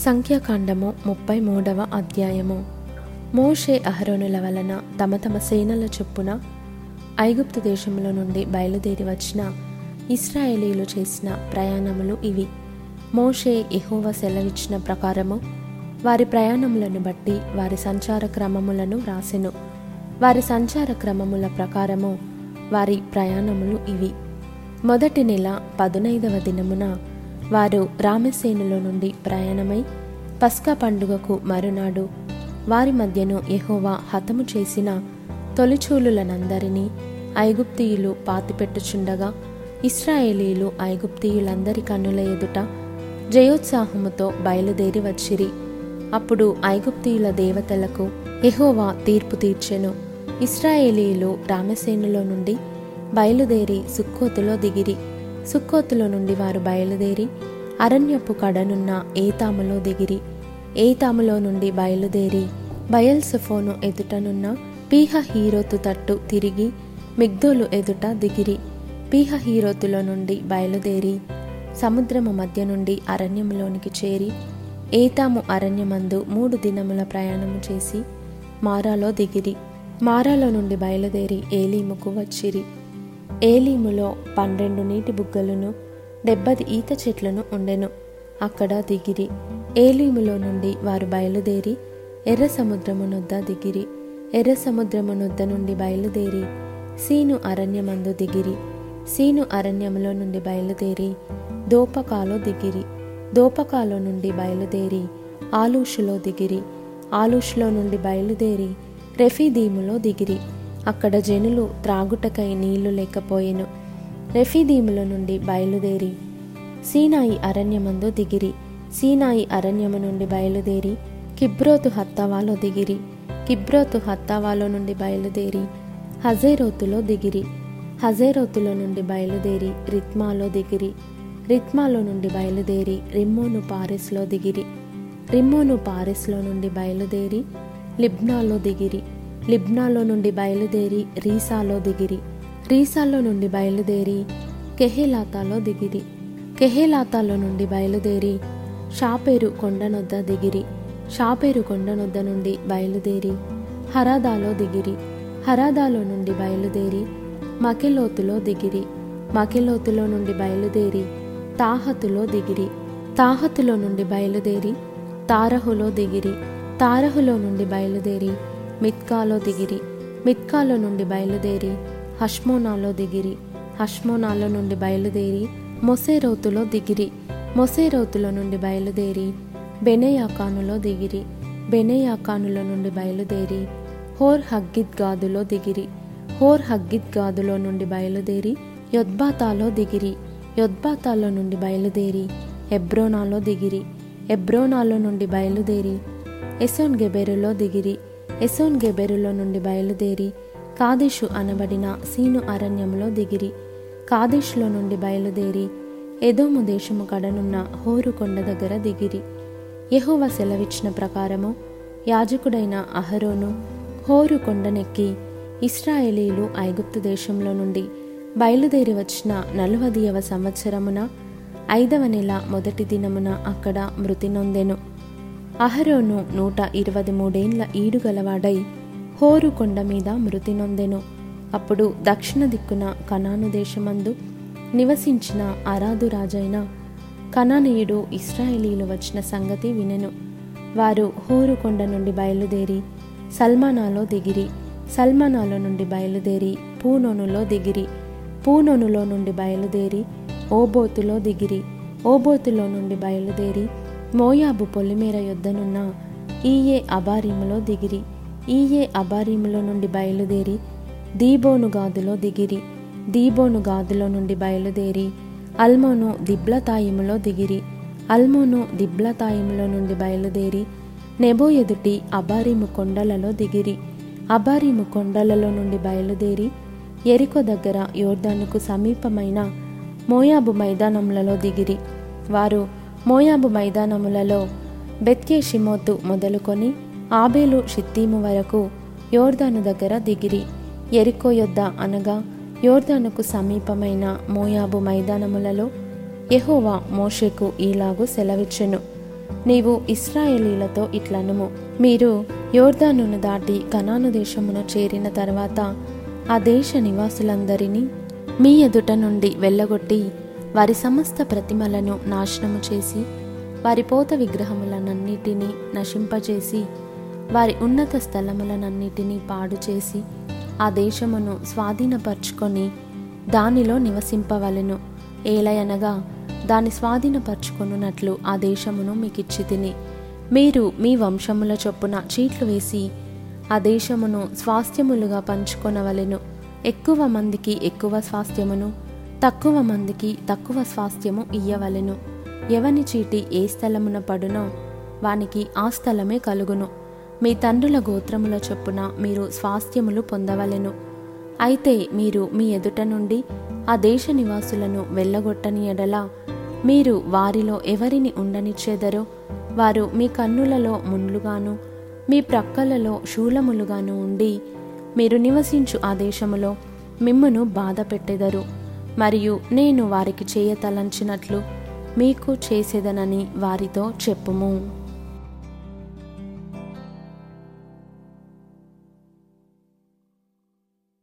సంఖ్యాకాండము ముప్పై మూడవ అధ్యాయము. మోషే అహరోనుల వలన తమ తమ సేనల చొప్పున ఐగుప్తు దేశంలో నుండి బయలుదేరి వచ్చిన ఇస్రాయేలీలు చేసిన ప్రయాణములు ఇవి. మోషే ఎహోవ సెలవిచ్చిన ప్రకారము వారి ప్రయాణములను బట్టి వారి సంచార క్రమములను వ్రాసెను. వారి సంచార క్రమముల ప్రకారము వారి ప్రయాణములు ఇవి. మొదటి నెల పదునైదవ దినమున వారు రామసేనులో నుండి ప్రయాణమై పస్కా పండుగకు మరునాడు వారి మధ్యను యహోవా హతము చేసిన తొలిచూలులనందరినీ ఐగుప్తీయులు పాతిపెట్టుచుండగా ఇస్రాయేలీలు ఐగుప్తీయులందరి కన్నుల ఎదుట జయోత్సాహముతో బయలుదేరి వచ్చిరి. అప్పుడు ఐగుప్తీయుల దేవతలకు ఎహోవా తీర్పు తీర్చెను. ఇస్రాయేలీలు రామసేనులో నుండి బయలుదేరి సుక్కోతులో దిగిరి. సుక్కోతులో నుండి వారు బయలుదేరి అరణ్యపు కడనున్న ఏతాములో దిగిరి. ఏతాములో నుండి బయలుదేరి బయల్సఫోను ఎదుటనున్న పీహ హీరోతు తట్టు తిరిగి మిగ్దోలు ఎదుట దిగిరి. పీహ హీరోతులో నుండి బయలుదేరి సముద్రము మధ్య నుండి అరణ్యములోనికి చేరి ఏతాము అరణ్యమందు మూడు దినముల ప్రయాణము చేసి మారాలో దిగిరి. మారాలో నుండి బయలుదేరి ఏలీముకు వచ్చిరి. ఏలీములో పన్నెండు నీటి బుగ్గలను డెబ్బది ఈత చెట్లను ఉండెను. అక్కడ దిగిరి. ఏలీములో నుండి వారు బయలుదేరి ఎర్ర సముద్రమునొద్ద దిగిరి. ఎర్ర సముద్రమునొద్ద నుండి బయలుదేరి సీను అరణ్యమందు దిగిరి. సీను అరణ్యములో నుండి బయలుదేరి దోపకాలో దిగిరి. దోపకాలో నుండి బయలుదేరి ఆలూషులో దిగిరి. ఆలూషులో నుండి బయలుదేరి రెఫీదీములో దిగిరి. అక్కడ జనులు త్రాగుటకై నీళ్ళు లేకపోయెను. రెఫీదీముల నుండి బయలుదేరి సీనాయి అరణ్యమందు దిగిరి. సీనాయి అరణ్యము నుండి బయలుదేరి కిబ్రోతు హత్తావాలో దిగిరి. కిబ్రోతు హత్తావాలో నుండి బయలుదేరి హజేరోతులో దిగిరి. హజేరోతులో నుండి బయలుదేరి రిత్మాలో దిగిరి. రిత్మాలో నుండి బయలుదేరి రిమ్మోను పారిస్లో దిగిరి. రిమ్మోను పారిస్లో నుండి బయలుదేరి లిబ్నాలో దిగిరి. లిబ్నాలో నుండి బయలుదేరి రీసాలో దిగిరి. రీసాలో నుండి బయలుదేరి కెహేలాతాలో దిగిరి. కెహేలాతాలో నుండి బయలుదేరి షాపేరు కొండనొద్ద దిగిరి. షాపేరు కొండనొద్ద నుండి బయలుదేరి హరాదాలో దిగిరి. హరాదాలో నుండి బయలుదేరి మకెలోతులో దిగిరి. మకెలోతులో నుండి బయలుదేరి తాహతులో దిగిరి. తాహతులో నుండి బయలుదేరి తారహులో దిగిరి. తారహులో నుండి బయలుదేరి మిత్కాలో దిగిరి. మిత్కాలో నుండి బయలుదేరి హష్మోనాలో దిగిరి. హష్మోనాలో నుండి బయలుదేరి మొసేరోతులో దిగిరి. మొసేరోతులో నుండి బయలుదేరి బెనయాకానులో దిగిరి. బెనయాకానులో నుండి బయలుదేరి హోర్ హగ్గిద్ గాదులో దిగిరి. హోర్ హగ్గిద్ గాదులో నుండి బయలుదేరి యొద్బాతాలో దిగిరి. యొద్బాతాలో నుండి బయలుదేరి ఎబ్రోనాలో దిగిరి. ఎబ్రోనాలో నుండి బయలుదేరి ఎసోన్ గెబెరులో దిగిరి. ఎసోన్ గెబెరులో నుండి బయలుదేరి కాదేశు అనబడిన సీను అరణ్యంలో దిగిరి. కాదేశ్లో నుండి బయలుదేరి ఎదోము దేశము కడనున్న హోరు కొండ దగ్గర దిగిరి. యహువ సెలవిచ్చిన ప్రకారము యాజకుడైన అహరోను హోరు కొండనెక్కి ఇస్రాయేలీలు ఐగుప్తు దేశంలో నుండి బయలుదేరి వచ్చిన నలువదియవ సంవత్సరమున ఐదవ నెల మొదటి దినమున అక్కడ మృతి నొందెను. అహరోను నూట ఇరవై మూడేండ్ల ఈడుగలవాడై హోరు కొండ మీద మృతి నొందెను. అప్పుడు దక్షిణ దిక్కున కనాను దేశమందు నివసించిన అరాదు రాజైన కనానీయుడు ఇస్రాయేలీలు వచ్చిన సంగతి వినెను. వారు హోరు కొండ నుండి బయలుదేరి సల్మానాలో దిగిరి. సల్మానాలో నుండి బయలుదేరి పూనోనులో దిగిరి. పూనోనులో నుండి బయలుదేరి ఓబోతులో దిగిరి. ఓబోతులో నుండి బయలుదేరి మోయాబు పొలిమేర యొద్దనున్న ఈయే అబారీములో దిగిరి. ఈయే అబారీములో నుండి బయలుదేరి దీబోను గాదులో దిగిరి. దీబోను గాదులో నుండి బయలుదేరి అల్మోను దిబ్లతాయిములో దిగిరి. అల్మోను దిబ్లతాయిములో నుండి బయలుదేరి నెబో ఎదుటి అబారీము కొండలలో దిగిరి. అబారీము కొండలలో నుండి బయలుదేరి ఎరికో దగ్గర యోర్దానుకు సమీపమైన మోయాబు మైదానములలో దిగిరి. వారు మోయాబు మైదానములలో బెత్కే షిమోతు మొదలుకొని ఆబేలు షిత్తీము వరకు యోర్దాను దగ్గర దిగిరి. ఎరికో యొద్ద అనగా యోర్దానుకు సమీపమైన మోయాబు మైదానములలో యహోవా మోషేకు ఈలాగు సెలవిచ్చెను. నీవు ఇస్రాయేలీలతో ఇట్లనుము. మీరు యోర్దానును దాటి కనాను దేశమును చేరిన తర్వాత ఆ దేశ నివాసులందరినీ మీ ఎదుట నుండి వెళ్ళగొట్టి వారి సమస్త ప్రతిమలను నాశనము చేసి వారి పోత విగ్రహములనన్నిటినీ నశింపజేసి వారి ఉన్నత స్థలములనన్నిటినీ పాడు చేసి ఆ దేశమును స్వాధీనపరుచుకొని దానిలో నివసింపవలెను. ఏలయనగా దాని స్వాధీనపరుచుకొనున్నట్లు ఆ దేశమును మీకిచ్చి తిని మీరు మీ వంశముల చొప్పున చీట్లు వేసి ఆ దేశమును స్వాస్థ్యములుగా పంచుకొనవలెను. ఎక్కువ మందికి ఎక్కువ స్వాస్థ్యమును తక్కువ మందికి తక్కువ స్వాస్థ్యము ఇయ్యవలెను. ఎవని చీటి ఏ స్థలమున పడునో వానికి ఆ స్థలమే కలుగును. మీ తండ్రుల గోత్రముల చొప్పున మీరు స్వాస్థ్యములు పొందవలెను. అయితే మీరు మీ ఎదుట నుండి ఆ దేశ నివాసులను వెళ్ళగొట్టని ఎడల మీరు వారిలో ఎవరిని ఉండనిచ్చేదరో? వారు మీ కన్నులలో ముండ్లుగాను మీ ప్రక్కలలో శూలములుగాను ఉండి మీరు నివసించు ఆ దేశములో మిమ్మును బాధ పెట్టెదరు మరియు నేను వారికి చేయతలంచినట్లు మీకు చేసేదనని వారితో చెప్పుము.